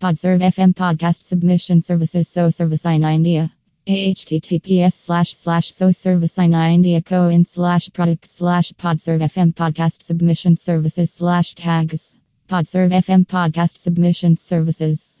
Podserve FM podcast submission services SEO service India. https slash slash SEO service india co in slash product slash podserve fm podcast submission services slash tags podserve FM podcast submission services.